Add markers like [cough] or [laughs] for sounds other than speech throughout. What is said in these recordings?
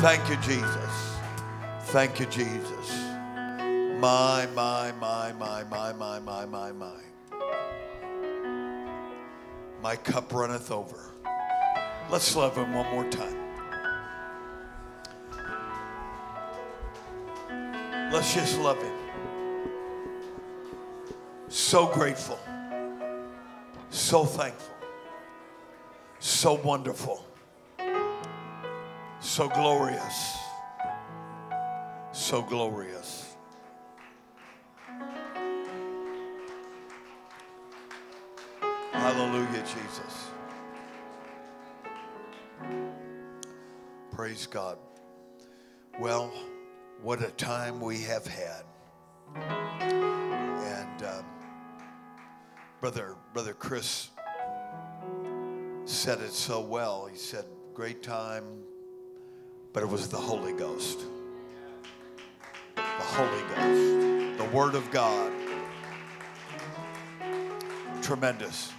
Thank you, Jesus. Thank you, Jesus. My, my, my, my, my, my, my, my, my. My cup runneth over. Let's love him one more time. Let's just love him. So grateful. So thankful. So wonderful. So glorious. So glorious. Hallelujah, Jesus. Praise God. Well, what a time we have had. And um, brother, brother Chris said it so well. He said, "Great time, but it was the Holy Ghost. The Holy Ghost, the Word of God. Tremendous,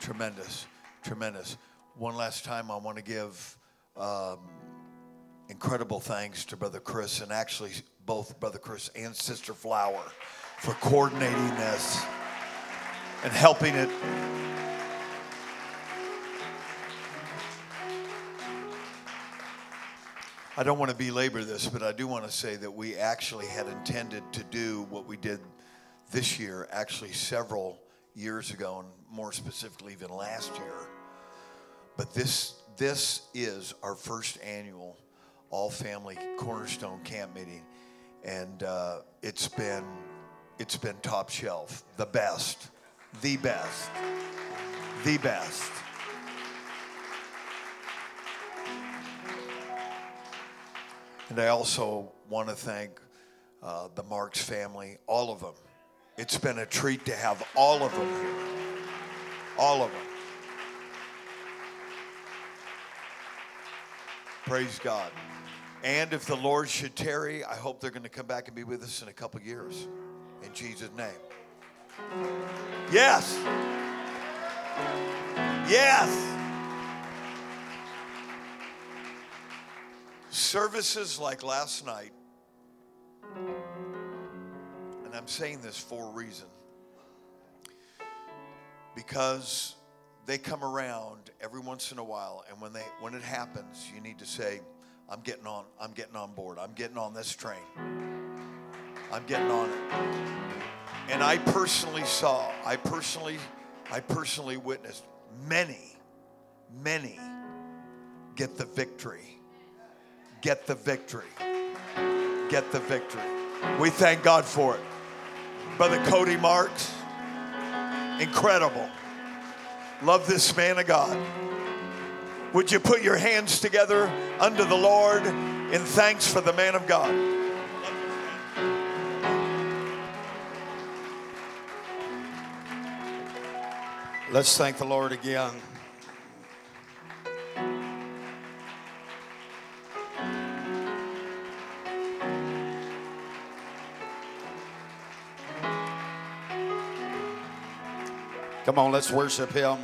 tremendous, tremendous. One last time, I want to give." Um, incredible thanks to Brother Chris and actually both Brother Chris and Sister Flower for coordinating this and helping it. I don't want to belabor this, but I do want to say that we actually had intended to do what we did this year, actually several years ago, and more specifically, even last year. But this this is our first annual all family cornerstone camp meeting and uh, it's been it's been top shelf. The best. The best. The best and i also want to thank uh, the marks family all of them it's been a treat to have all of them here all of them praise god and if the Lord should tarry, I hope they're going to come back and be with us in a couple years. In Jesus' name. Yes. Yes. Services like last night, and I'm saying this for a reason, because they come around every once in a while, and when they when it happens, you need to say, I'm getting on. I'm getting on board. I'm getting on this train. I'm getting on it. And I personally saw, I personally, I personally witnessed many, many get the victory. Get the victory. Get the victory. We thank God for it. Brother Cody Marks, incredible. Love this man of God. Would you put your hands together unto the Lord in thanks for the man of God? Let's thank the Lord again. Come on, let's worship him.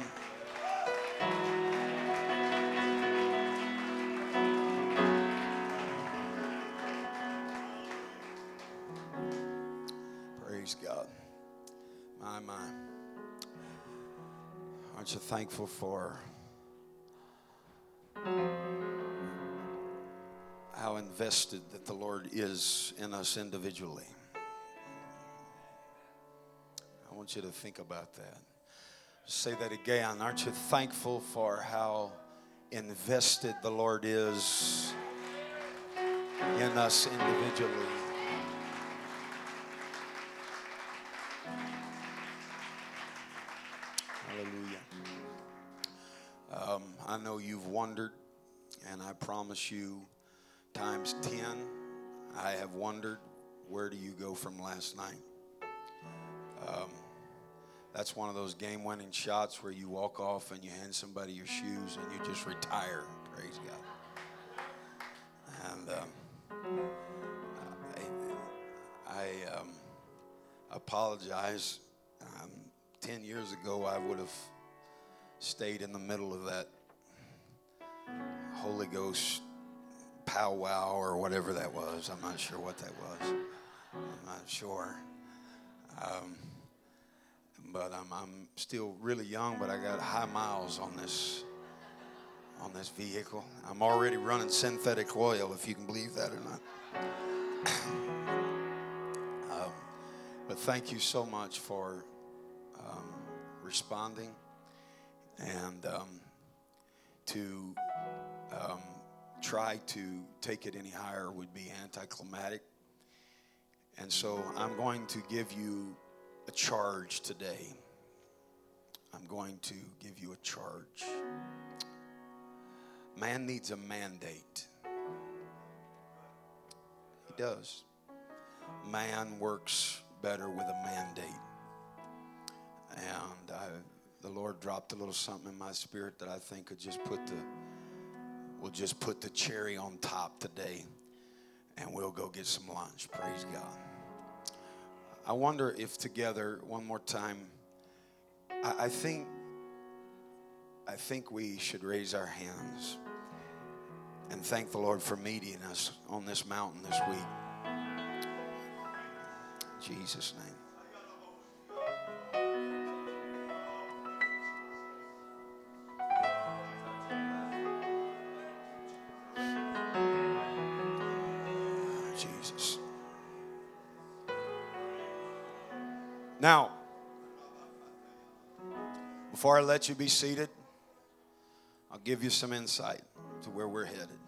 Praise God. My, my. Aren't you thankful for how invested that the Lord is in us individually? I want you to think about that. Say that again. Aren't you thankful for how invested the Lord is in us individually? Hallelujah. Um, I know you've wondered, and I promise you, times 10, I have wondered where do you go from last night? Um, that's one of those game winning shots where you walk off and you hand somebody your shoes and you just retire. Praise God. And um, I, I um, apologize. Um, 10 years ago, I would have stayed in the middle of that Holy Ghost powwow or whatever that was. I'm not sure what that was. I'm not sure. Um, but I'm, I'm still really young, but I got high miles on this on this vehicle. I'm already running synthetic oil, if you can believe that or not. [coughs] um, but thank you so much for um, responding and um, to um, try to take it any higher would be anticlimactic. And so I'm going to give you a charge today. I'm going to give you a charge. Man needs a mandate. He does. Man works better with a mandate. And I, the Lord dropped a little something in my spirit that I think could just put the we'll just put the cherry on top today and we'll go get some lunch. Praise God. I wonder if together, one more time, I, I think I think we should raise our hands and thank the Lord for meeting us on this mountain this week. In Jesus' name. Before I let you be seated, I'll give you some insight to where we're headed.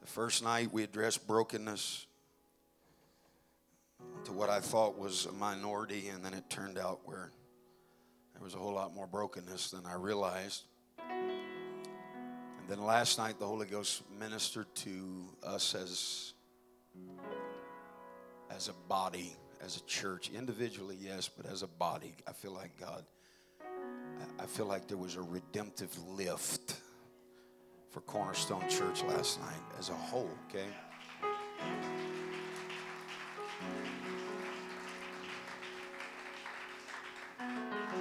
The first night we addressed brokenness to what I thought was a minority, and then it turned out where there was a whole lot more brokenness than I realized. And then last night, the Holy Ghost ministered to us as, as a body, as a church. Individually, yes, but as a body, I feel like God, I feel like there was a redemptive lift for Cornerstone Church last night as a whole, okay?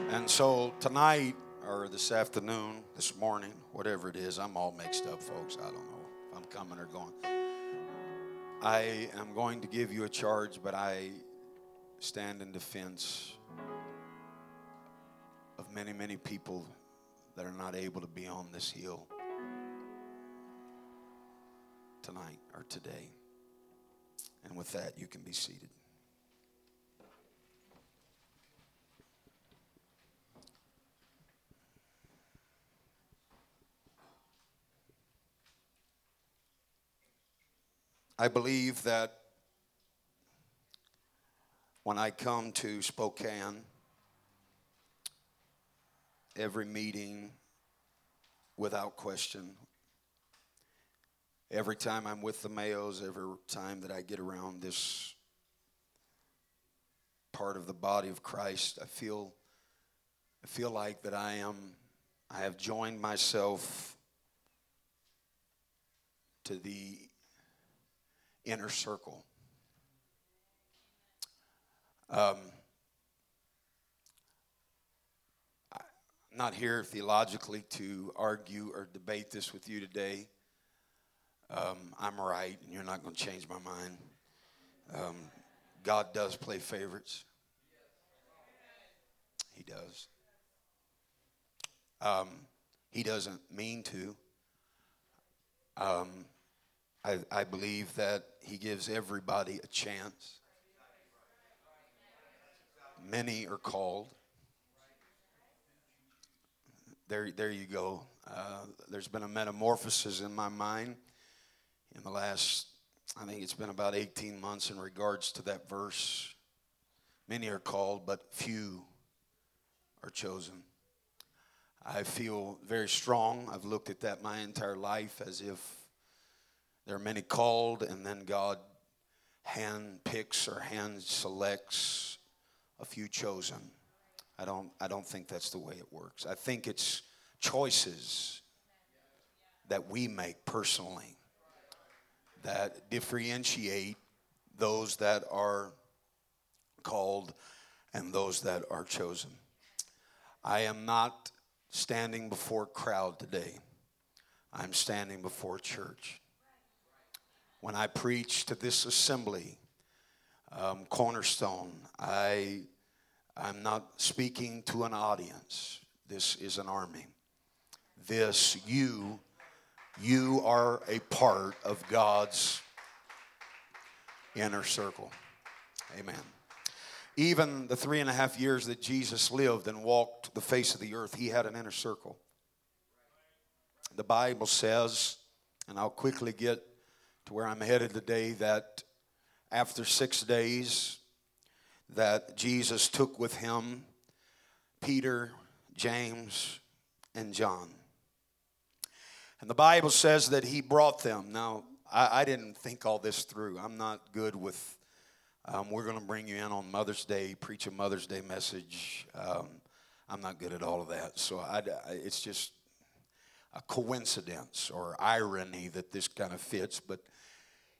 And so tonight, or this afternoon, this morning, whatever it is, I'm all mixed up, folks. I don't know if I'm coming or going. I am going to give you a charge, but I stand in defense of many, many people that are not able to be on this hill tonight or today. And with that, you can be seated. I believe that when I come to Spokane, every meeting, without question, every time I'm with the Mayos, every time that I get around this part of the body of Christ, I feel, I feel like that I am, I have joined myself to the inner circle. Um, I'm not here theologically to argue or debate this with you today. Um, I'm right, and you're not going to change my mind. Um, God does play favorites. He does. Um, he doesn't mean to. Um, I, I believe that He gives everybody a chance. Many are called. There, there you go. Uh, there's been a metamorphosis in my mind in the last, I think it's been about 18 months in regards to that verse. Many are called, but few are chosen. I feel very strong. I've looked at that my entire life as if there are many called, and then God hand picks or hand selects a few chosen. I don't, I don't think that's the way it works. I think it's choices that we make personally that differentiate those that are called and those that are chosen. I am not standing before crowd today. I'm standing before church. When I preach to this assembly, um, Cornerstone, I, I'm not speaking to an audience. This is an army. This, you, you are a part of God's inner circle. Amen. Even the three and a half years that Jesus lived and walked the face of the earth, he had an inner circle. The Bible says, and I'll quickly get to where I'm headed today, that after six days, that Jesus took with him Peter, James, and John. And the Bible says that he brought them. Now, I, I didn't think all this through. I'm not good with, um, we're going to bring you in on Mother's Day, preach a Mother's Day message. Um, I'm not good at all of that. So I, it's just a coincidence or irony that this kind of fits. But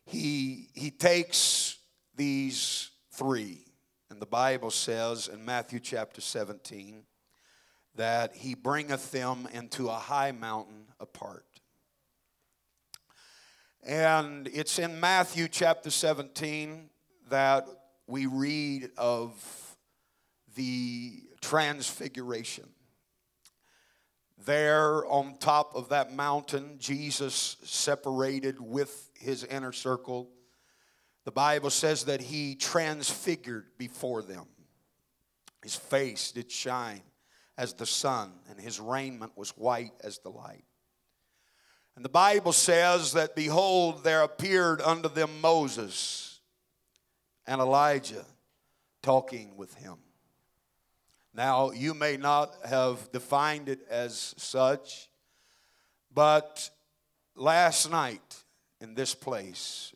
he, he takes these three, and the Bible says in Matthew chapter 17 that he bringeth them into a high mountain apart. And it's in Matthew chapter 17 that we read of the transfiguration. There on top of that mountain, Jesus separated with his inner circle. The Bible says that he transfigured before them. His face did shine as the sun, and his raiment was white as the light. And the Bible says that, behold, there appeared unto them Moses and Elijah talking with him. Now, you may not have defined it as such, but last night in this place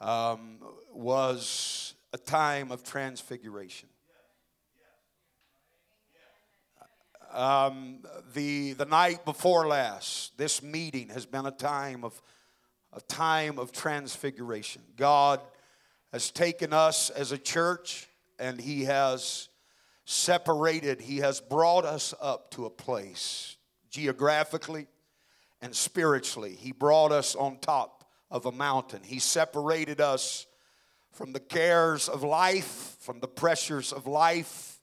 um, was a time of transfiguration. Um, the, the night before last, this meeting has been a time of a time of transfiguration. God has taken us as a church and He has separated, He has brought us up to a place geographically and spiritually. He brought us on top of a mountain. He separated us from the cares of life, from the pressures of life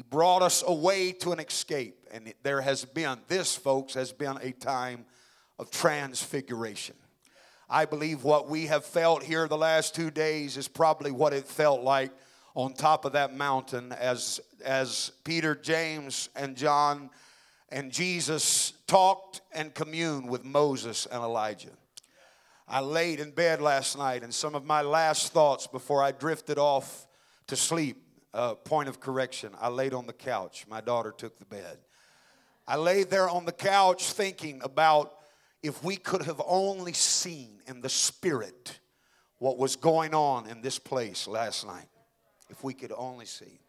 he brought us away to an escape. And there has been, this, folks, has been a time of transfiguration. I believe what we have felt here the last two days is probably what it felt like on top of that mountain as, as Peter, James, and John and Jesus talked and communed with Moses and Elijah. I laid in bed last night, and some of my last thoughts before I drifted off to sleep uh, point of correction. I laid on the couch. My daughter took the bed. I laid there on the couch thinking about if we could have only seen in the spirit what was going on in this place last night. If we could only see.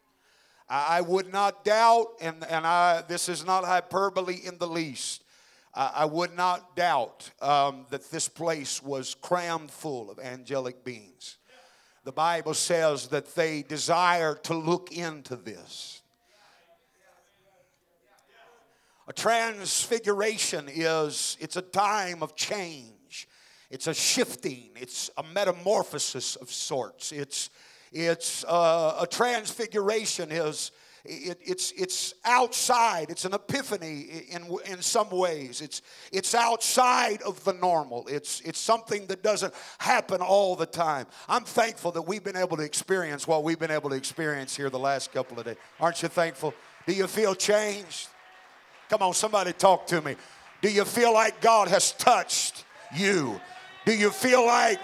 I, would not doubt, and, and I, this is not hyperbole in the least. I, would not doubt um, that this place was crammed full of angelic beings the Bible says that they desire to look into this. A transfiguration is it's a time of change. It's a shifting. It's a metamorphosis of sorts. It's it's uh, a transfiguration is it, it's, it's outside. It's an epiphany in, in some ways. It's, it's outside of the normal. It's, it's something that doesn't happen all the time. I'm thankful that we've been able to experience what we've been able to experience here the last couple of days. Aren't you thankful? Do you feel changed? Come on, somebody talk to me. Do you feel like God has touched you? Do you feel like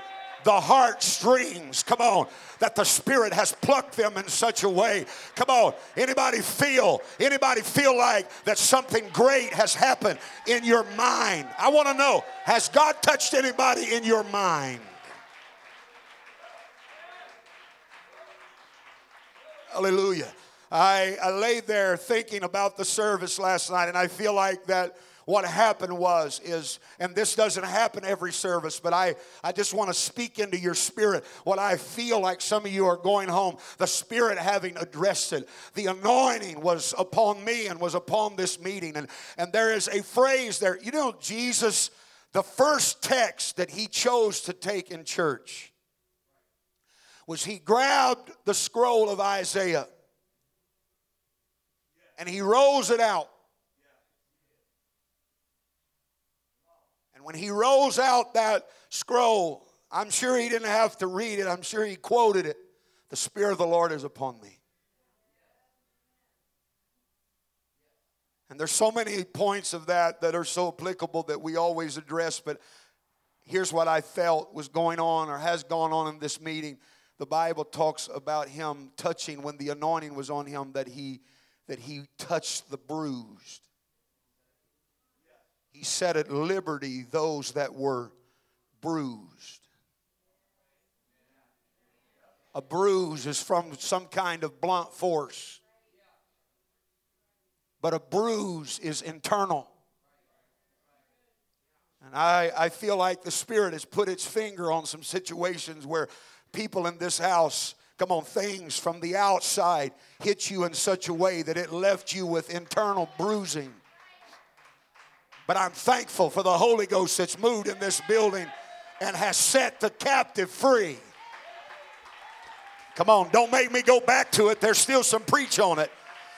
the heartstrings, come on, that the Spirit has plucked them in such a way. Come on, anybody feel, anybody feel like that something great has happened in your mind? I want to know, has God touched anybody in your mind? Hallelujah. I, I laid there thinking about the service last night, and I feel like that what happened was is and this doesn't happen every service but i i just want to speak into your spirit what i feel like some of you are going home. The spirit having addressed it. The anointing was upon me and was upon this meeting. And and there is a phrase there. You know jesus the first text that he chose to take in church was he grabbed the scroll of isaiah and he rolls it out when he rolls out that scroll, I'm sure he didn't have to read it, I'm sure he quoted it. The Spirit of the Lord is upon me. And there's so many points of that that are so applicable that we always address, but here's what I felt was going on or has gone on in this meeting. The Bible talks about him touching when the anointing was on him that he that he touched the bruised he set at liberty those that were bruised. A bruise is from some kind of blunt force, but a bruise is internal. And I, I feel like the Spirit has put its finger on some situations where people in this house, come on, things from the outside hit you in such a way that it left you with internal bruising. But I'm thankful for the Holy Ghost that's moved in this building and has set the captive free. Come on, don't make me go back to it. There's still some preach on it.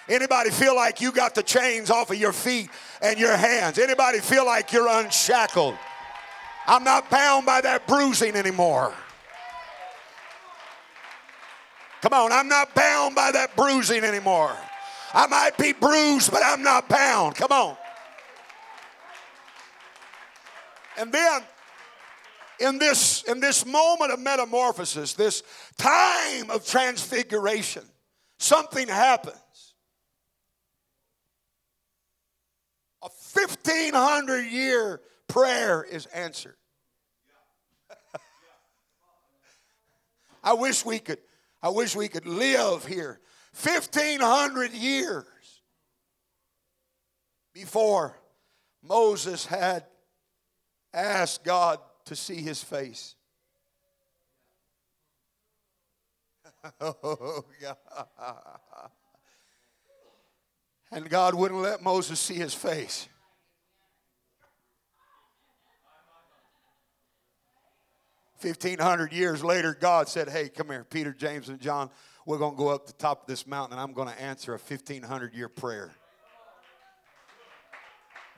Anybody feel like you got the chains off of your feet and your hands? Anybody feel like you're unshackled? I'm not bound by that bruising anymore. Come on, I'm not bound by that bruising anymore. I might be bruised, but I'm not bound. Come on. And then in this, in this moment of metamorphosis, this time of transfiguration, something happens. A 1500 year prayer is answered. [laughs] I wish we could I wish we could live here 1500 years before Moses had asked God to see his face. [laughs] oh, God. And God wouldn't let Moses see his face. Fifteen hundred years later, God said, "Hey, come here, Peter, James, and John. We're going to go up the top of this mountain, and I'm going to answer a fifteen hundred year prayer."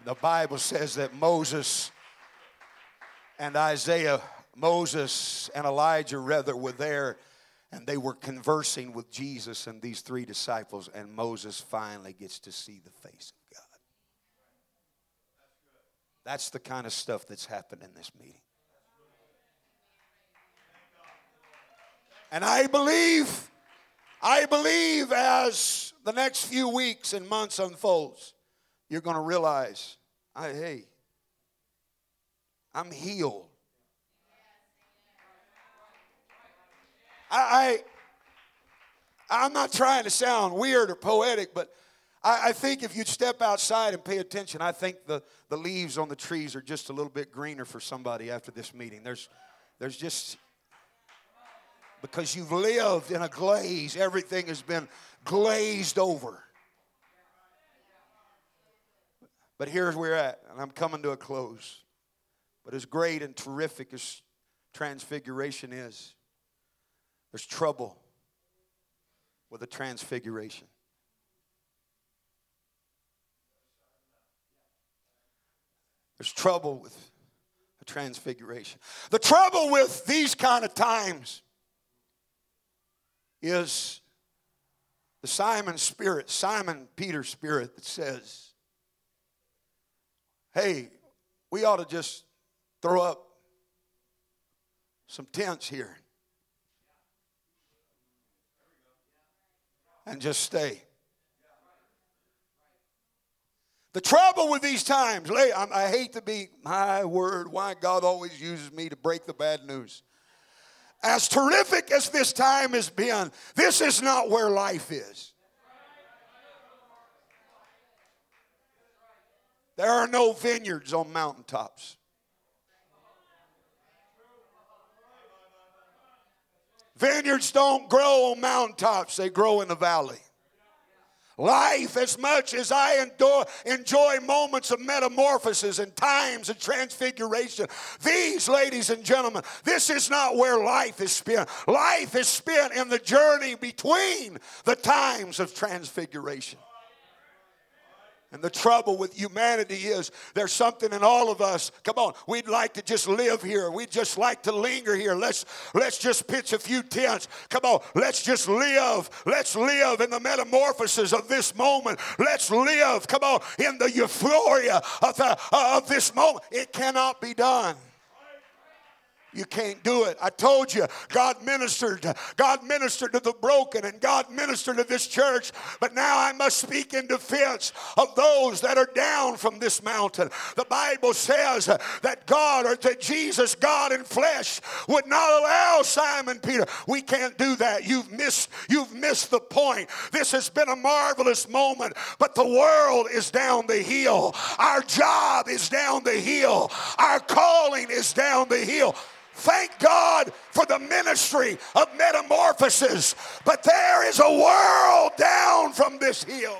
The Bible says that Moses and Isaiah, Moses, and Elijah, rather, were there and they were conversing with Jesus and these three disciples, and Moses finally gets to see the face of God. That's the kind of stuff that's happened in this meeting. And I believe, I believe as the next few weeks and months unfolds, you're going to realize, I, hey, I'm healed. I, I am not trying to sound weird or poetic, but I, I think if you'd step outside and pay attention, I think the, the leaves on the trees are just a little bit greener for somebody after this meeting. There's there's just because you've lived in a glaze, everything has been glazed over. But here's where we're at, and I'm coming to a close. But as great and terrific as transfiguration is, there's trouble with a transfiguration. There's trouble with a transfiguration. The trouble with these kind of times is the Simon spirit, Simon Peter spirit that says, hey, we ought to just throw up some tents here and just stay. The trouble with these times, I hate to be, my word, why God always uses me to break the bad news. As terrific as this time has been, this is not where life is. There are no vineyards on mountaintops. Vineyards don't grow on mountaintops, they grow in the valley. Life, as much as I enjoy, enjoy moments of metamorphosis and times of transfiguration, these, ladies and gentlemen, this is not where life is spent. Life is spent in the journey between the times of transfiguration. And the trouble with humanity is there's something in all of us. Come on, we'd like to just live here. We'd just like to linger here. Let's let's just pitch a few tents. Come on, let's just live. Let's live in the metamorphosis of this moment. Let's live. Come on, in the euphoria of, the, of this moment. It cannot be done. You can't do it. I told you, God ministered. God ministered to the broken and God ministered to this church. But now I must speak in defense of those that are down from this mountain. The Bible says that God or that Jesus, God in flesh, would not allow Simon Peter. We can't do that. You've missed, you've missed the point. This has been a marvelous moment, but the world is down the hill. Our job is down the hill. Our calling is down the hill. Thank God for the ministry of metamorphosis. But there is a world down from this hill.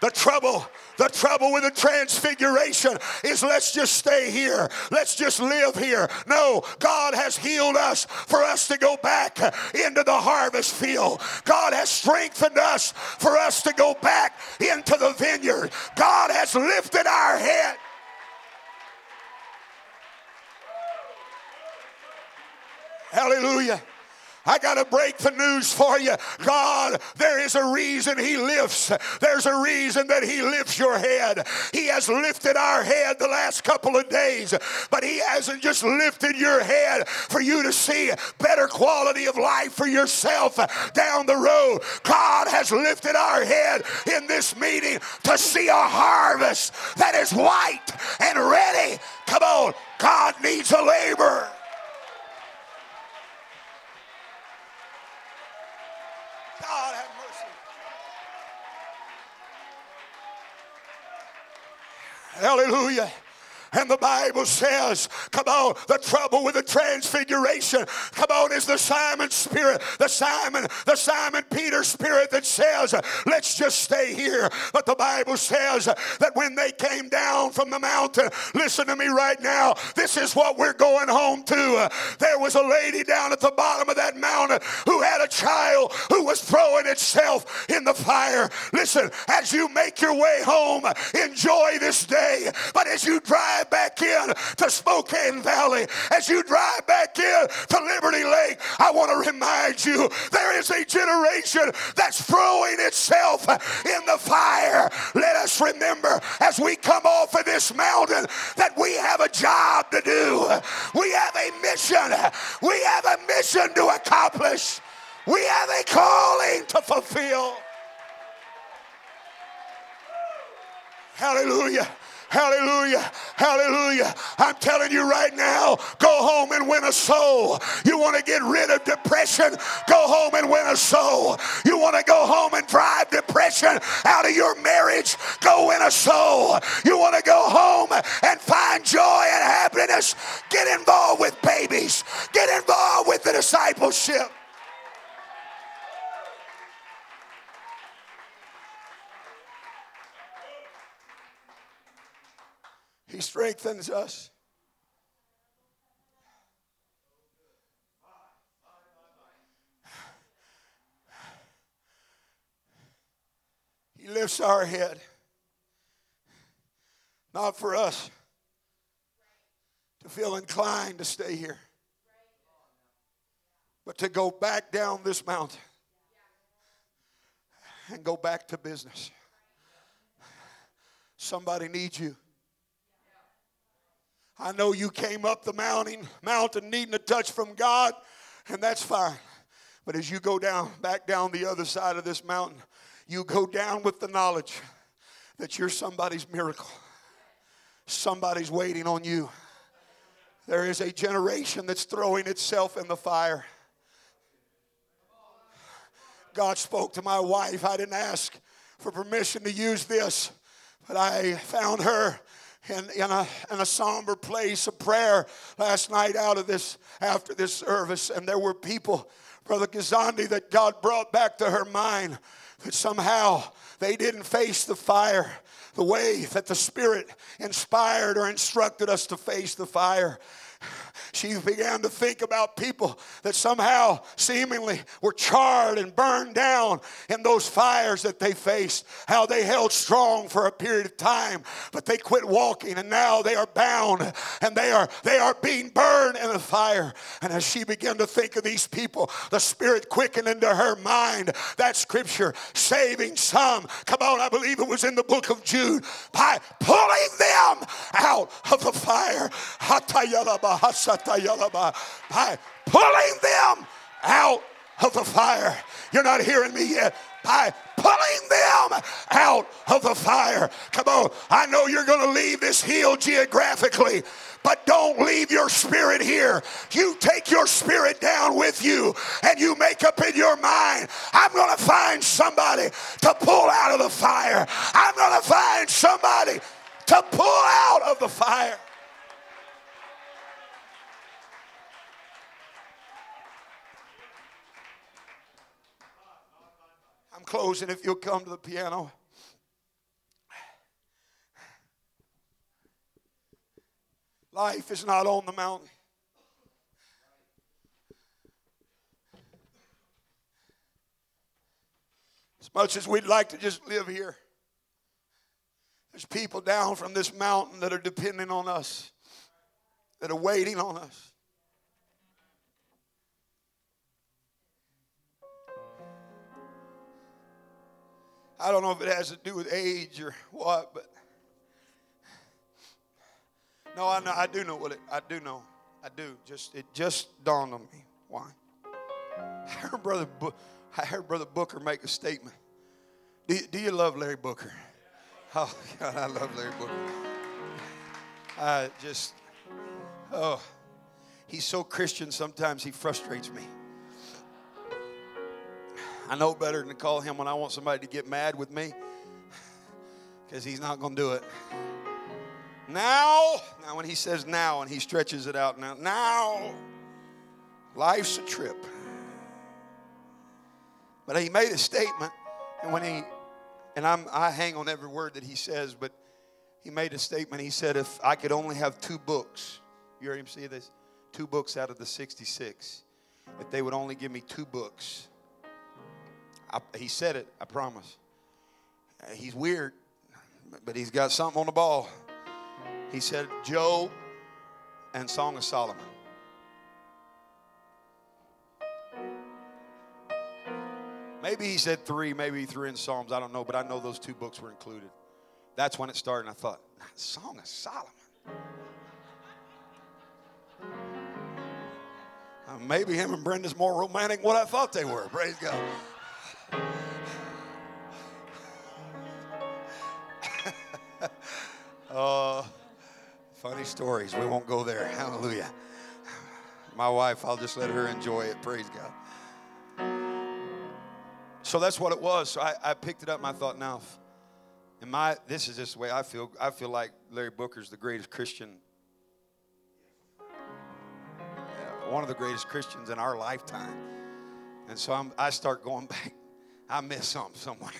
The trouble, the trouble with the transfiguration is let's just stay here. Let's just live here. No, God has healed us for us to go back into the harvest field. God has strengthened us for us to go back into the vineyard. God has lifted our head. Hallelujah. I got to break the news for you. God, there is a reason He lifts. There's a reason that He lifts your head. He has lifted our head the last couple of days, but He hasn't just lifted your head for you to see better quality of life for yourself down the road. God has lifted our head in this meeting to see a harvest that is white and ready. Come on, God needs a laborer. Hallelujah. And the Bible says, come on, the trouble with the transfiguration, come on, is the Simon spirit, the Simon, the Simon Peter spirit that says, let's just stay here. But the Bible says that when they came down from the mountain, listen to me right now, this is what we're going home to. There was a lady down at the bottom of that mountain who had a child who was throwing itself in the fire. Listen, as you make your way home, enjoy this day. But as you drive drive back in to Spokane Valley, as you drive back in to Liberty Lake, I want to remind you there is a generation that's throwing itself in the fire. Let us remember as we come off of this mountain that we have a job to do. We have a mission. We have a mission to accomplish. We have a calling to fulfill. Hallelujah. Hallelujah. Hallelujah. I'm telling you right now, go home and win a soul. You want to get rid of depression? Go home and win a soul. You want to go home and drive depression out of your marriage? Go win a soul. You want to go home and find joy and happiness? Get involved with babies. Get involved with the discipleship. He strengthens us. He lifts our head. Not for us to feel inclined to stay here, but to go back down this mountain and go back to business. Somebody needs you. I know you came up the mountain, mountain needing a touch from God, and that's fine. But as you go down, back down the other side of this mountain, you go down with the knowledge that you're somebody's miracle. Somebody's waiting on you. There is a generation that's throwing itself in the fire. God spoke to my wife. I didn't ask. for permission to use this, but I found her in, in, a, in a somber place of prayer last night out of this after this service, and there were people, Brother Gazandi, that God brought back to her mind that somehow they didn't face the fire the way that the Spirit inspired or instructed us to face the fire she began to think about people that somehow seemingly were charred and burned down in those fires that they faced, how they held strong for a period of time, but they quit walking and now they are bound and they are they are being burned in the fire. And as she began to think of these people, the Spirit quickened into her mind that scripture, saving some. Come on, I believe it was in the book of Jude, by pulling them out of the fire by pulling them out of the fire. You're not hearing me yet. By pulling them out of the fire. Come on, I know you're going to leave this hill geographically, but don't leave your spirit here. You take your spirit down with you and you make up in your mind, I'm going to find somebody to pull out of the fire. I'm going to find somebody to pull out of the fire. I'm closing if you'll come to the piano. Life is not on the mountain. As much as we'd like to just live here, there's people down from this mountain that are depending on us, that are waiting on us. I don't know if it has to do with age or what, but no, I know, I do know what it. I do know. I do. Just it just dawned on me. Why? I heard brother. I heard brother Booker make a statement. Do do you love Larry Booker? Oh God, I love Larry Booker. I just oh, he's so Christian. Sometimes he frustrates me. I know better than to call him when I want somebody to get mad with me because he's not going to do it. Now, now when he says now and he stretches it out now, now, life's a trip. But he made a statement, and when he, and I'm, I hang on every word that he says, but he made a statement. He said, if I could only have two books, you heard him say this? Two books out of the 66. If they would only give me two books, I, he said it, I promise. Uh, he's weird, but he's got something on the ball. He said Job and Song of Solomon. Maybe he said three, maybe three in Psalms. I don't know, but I know those two books were included. That's when it started, and I thought, Song of Solomon. Uh, maybe him and Brenda's more romantic than what I thought they were. Praise God. Stories. We won't go there. Hallelujah. My wife, I'll just let her enjoy it. Praise God. So that's what it was. So I, I picked it up and I thought, now, and my this is just the way I feel. I feel like Larry Booker's the greatest Christian, one of the greatest Christians in our lifetime. And so I'm, I start going [laughs] back. I missed something somewhere.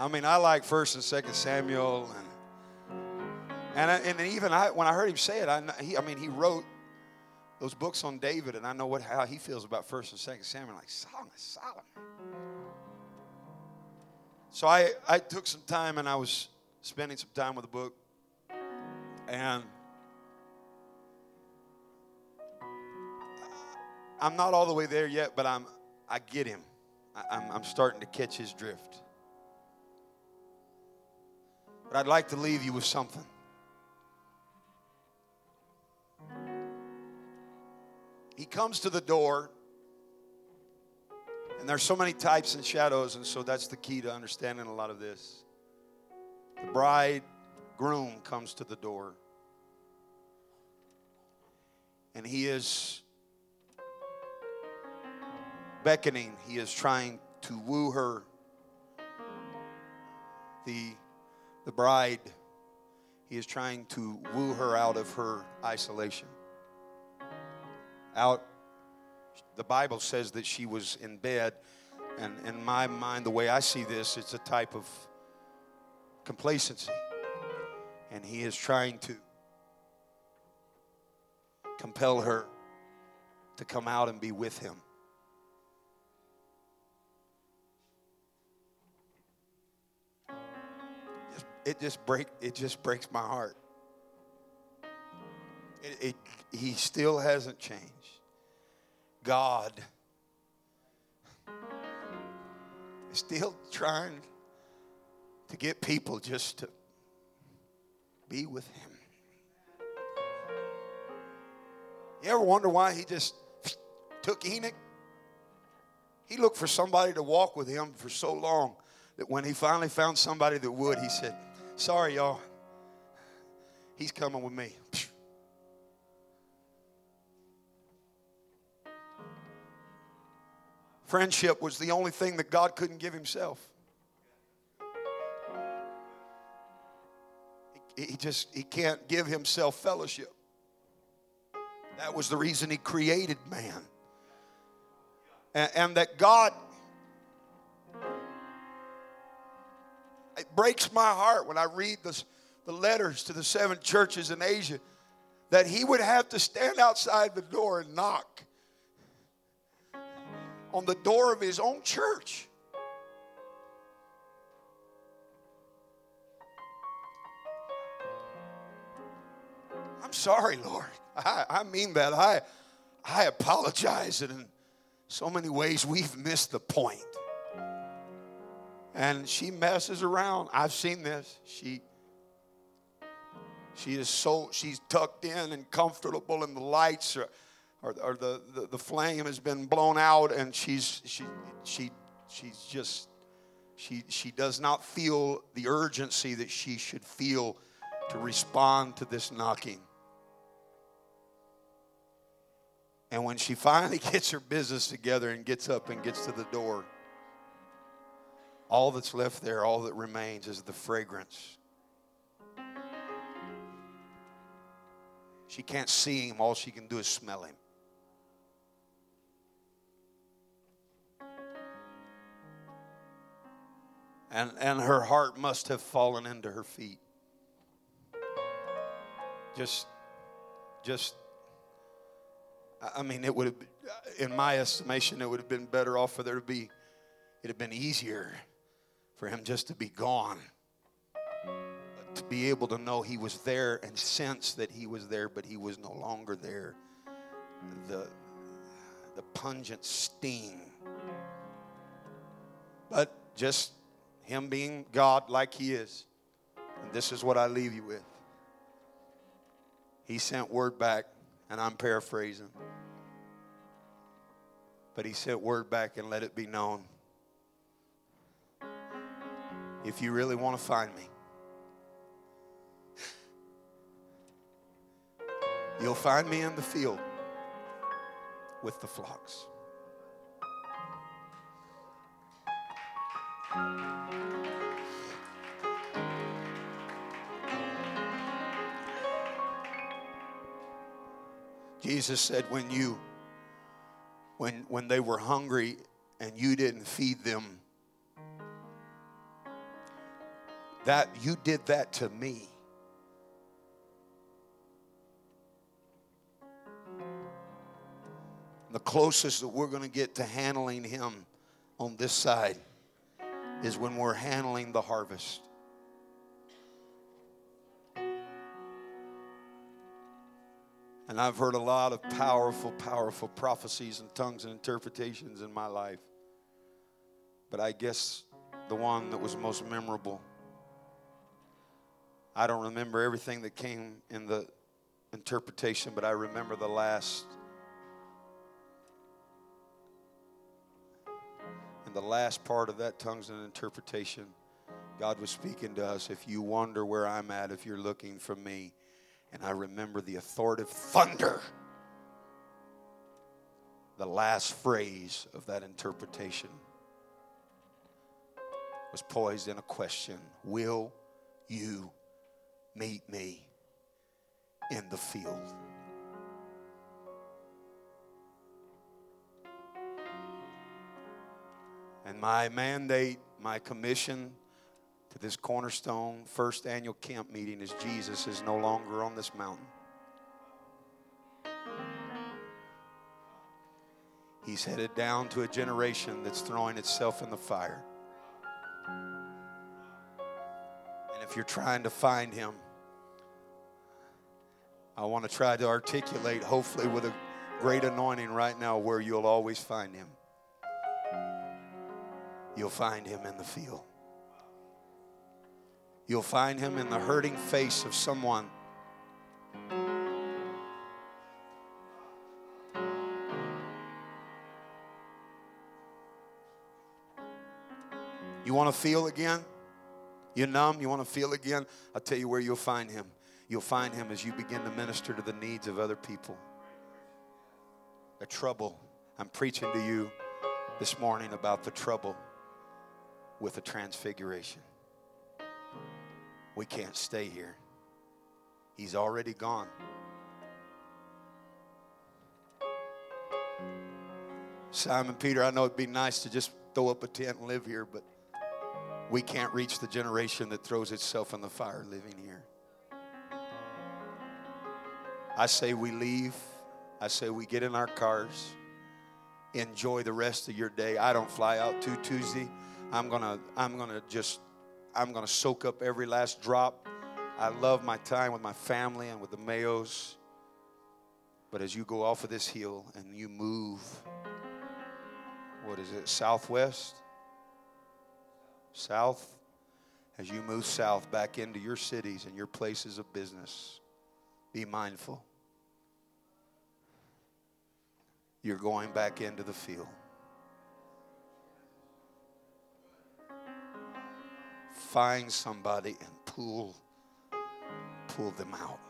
I mean, I like First and Second Samuel, and and I, and even I, when I heard him say it, I, he, I mean, he wrote those books on David, and I know what how he feels about First and Second Samuel. Like of Solomon. So I I took some time, and I was spending some time with the book, and I'm not all the way there yet, but I'm, I get him. I, I'm, I'm starting to catch his drift. But I'd like to leave you with something. He comes to the door, and there's so many types and shadows, and so that's the key to understanding a lot of this. The bride groom comes to the door, and he is beckoning, he is trying to woo her. The, the bride, he is trying to woo her out of her isolation. Out, the Bible says that she was in bed, and in my mind, the way I see this, it's a type of complacency. And he is trying to compel her to come out and be with him. It just break it just breaks my heart. It, it, he still hasn't changed. God is still trying to get people just to be with him. You ever wonder why he just took Enoch? He looked for somebody to walk with him for so long that when he finally found somebody that would, he said, Sorry, y'all. He's coming with me. Friendship was the only thing that God couldn't give himself. He just he can't give himself fellowship. That was the reason he created man. And, and that God it breaks my heart when I read this, the letters to the seven churches in Asia that he would have to stand outside the door and knock on the door of his own church. I'm sorry, Lord. I, I mean that. I, I apologize. And in so many ways, we've missed the point. And she messes around. I've seen this. She she is so she's tucked in and comfortable, and the lights are, or, or the, the, the flame has been blown out, and she's she she she's just she she does not feel the urgency that she should feel to respond to this knocking. And when she finally [laughs] gets her business together and gets up and gets to the door, all that's left there, all that remains is the fragrance. She can't see him, all she can do is smell him. And, and her heart must have fallen into her feet. Just, just I mean, it would have, in my estimation, it would have been better off for there to be, it'd have been easier for him just to be gone. To be able to know he was there and sense that he was there, but he was no longer there. The, the pungent sting. But just him being God like he is. And this is what I leave you with. He sent word back and I'm paraphrasing. But he sent word back and let it be known. If you really want to find me, you'll find me in the field with the flocks. Jesus said, when you, when, when they were hungry and you didn't feed them, that you did that to me. The closest that we're going to get to handling him on this side is when we're handling the harvest. And I've heard a lot of powerful, powerful prophecies and tongues and interpretations in my life. But I guess the one that was most memorable, I don't remember everything that came in the interpretation, but I remember the last. And the last part of that tongues and interpretation, God was speaking to us. If you wonder where I'm at, if you're looking for me, and I remember the authoritative thunder, the last phrase of that interpretation was poised in a question Will you meet me in the field? And my mandate, my commission to this cornerstone first annual camp meeting is Jesus is no longer on this mountain. He's headed down to a generation that's throwing itself in the fire. If you're trying to find him, I want to try to articulate, hopefully, with a great anointing right now, where you'll always find him. You'll find him in the field. You'll find him in the hurting face of someone. You want to feel again? You numb? You want to feel again? I'll tell you where you'll find him. You'll find him as you begin to minister to the needs of other people. The trouble. I'm preaching to you this morning about the trouble with the transfiguration. We can't stay here. He's already gone. Simon Peter, I know it'd be nice to just throw up a tent and live here, but we can't reach the generation that throws itself in the fire living here. I say we leave. I say we get in our cars, enjoy the rest of your day. I don't fly out to Tuesday. I'm gonna, I'm gonna just, I'm gonna soak up every last drop. I love my time with my family and with the Mayos. But as you go off of this hill and you move, what is it, southwest? South? As you move south back into your cities and your places of business, be mindful. You're going back into the field. find somebody and pull pull them out.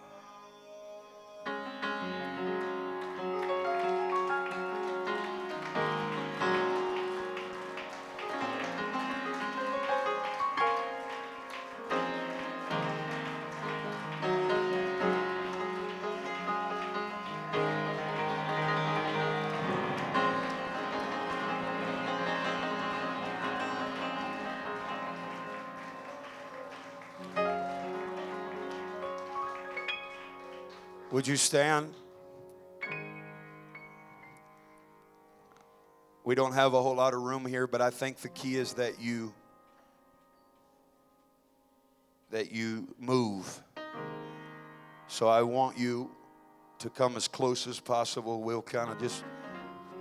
Would you stand? We don't have a whole lot of room here, but I think the key is that you that you move. So I want you to come as close as possible. We'll kind of just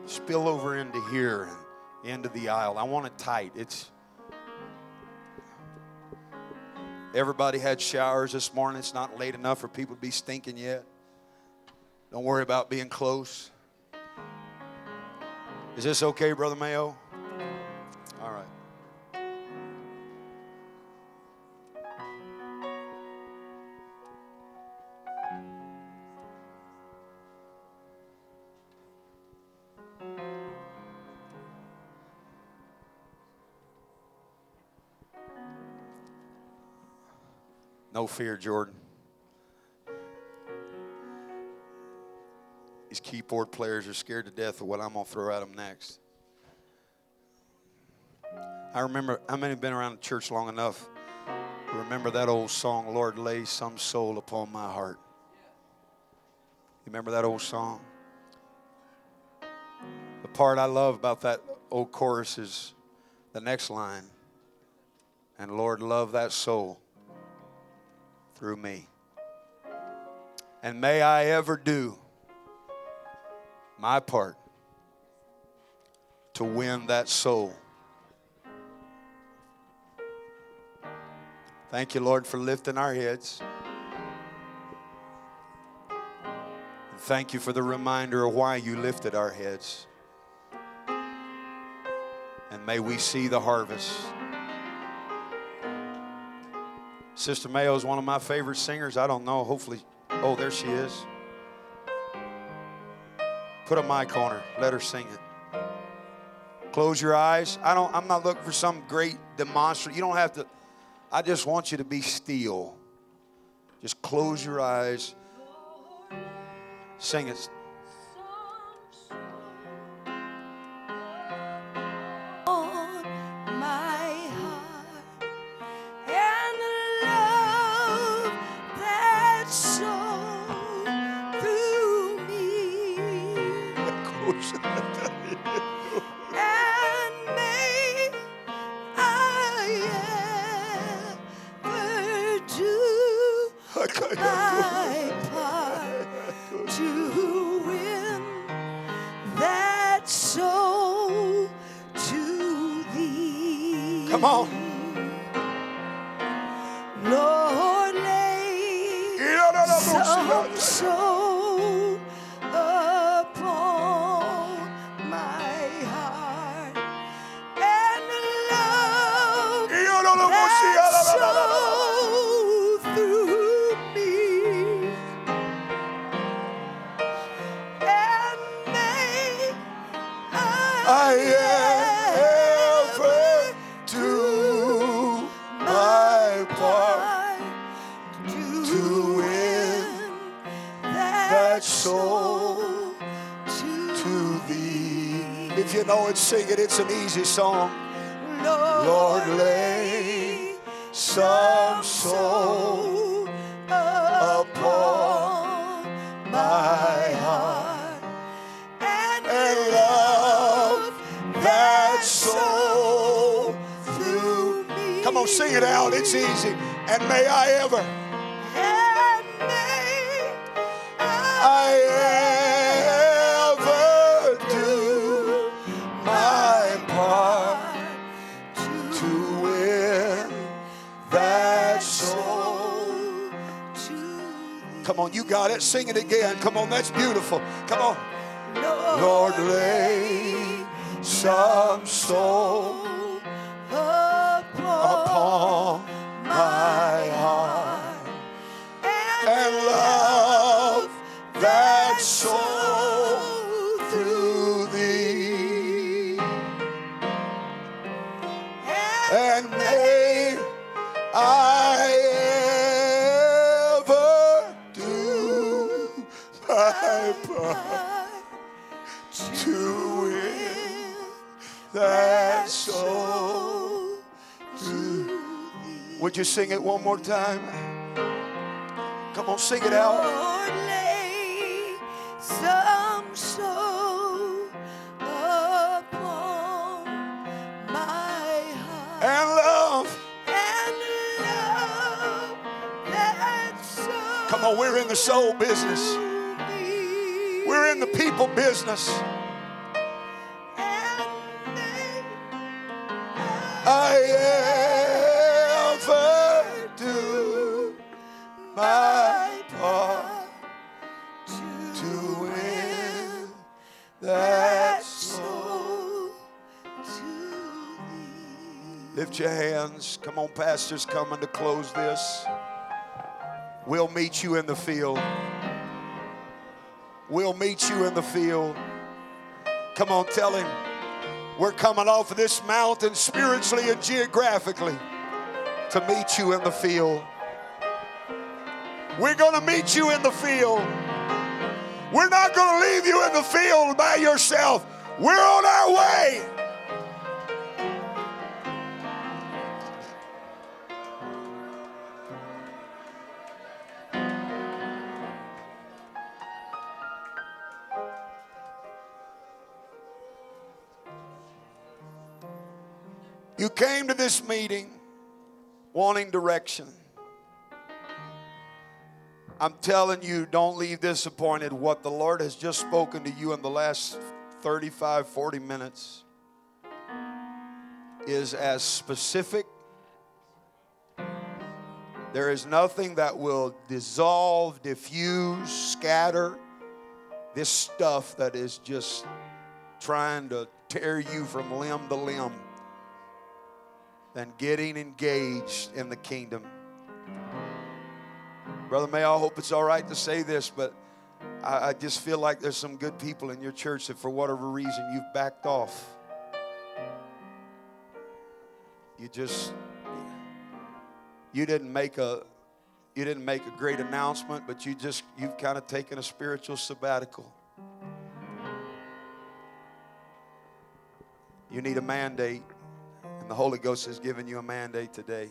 spill over into here and into the aisle. I want it tight. It's everybody had showers this morning. It's not late enough for people to be stinking yet. Don't worry about being close. Is this okay, Brother Mayo? All right. No fear, Jordan. Keyboard players are scared to death of what I'm going to throw at them next. I remember, how many have been around the church long enough to remember that old song, Lord, lay some soul upon my heart? You remember that old song? The part I love about that old chorus is the next line. And Lord, love that soul through me. And may I ever do my part to win that soul. Thank you, Lord, for lifting our heads. And thank you for the reminder of why you lifted our heads. And may we see the harvest. Sister Mayo is one of my favorite singers. I don't know. Hopefully, oh, there she is. Put a mic on her. Let her sing it. Close your eyes. I don't I'm not looking for some great demonstration. You don't have to I just want you to be still. Just close your eyes. Sing it. Come on. Sing it. It's an easy song. Lord, Lord, lay some soul upon my heart and and love that soul through me. Come on, sing it out. It's easy. And may I ever, It. Sing it again. Come on, that's beautiful. Come on. Lord, lay some soul upon my heart and love that soul through thee. And may I that soul to Would you sing it one more time? Come on, sing it out. Lord, lay some soul upon my heart And love. and love that soul Come on, we're in the soul business. We're in the people business. Come on, pastors coming to close this. We'll meet you in the field. We'll meet you in the field. Come on, tell him. We're coming off of this mountain spiritually and geographically to meet you in the field. We're going to meet you in the field. We're not going to leave you in the field by yourself. We're on our way. Came to this meeting wanting direction. I'm telling you, don't leave disappointed. What the Lord has just spoken to you in the last 35, 40 minutes is as specific. There is nothing that will dissolve, diffuse, scatter this stuff that is just trying to tear you from limb to limb than getting engaged in the kingdom. Brother May, I hope it's all right to say this, but I, I just feel like there's some good people in your church that, for whatever reason, you've backed off. You just you didn't make a you didn't make a great announcement, but you just you've kind of taken a spiritual sabbatical. You need a mandate, and the Holy Ghost has given you a mandate today.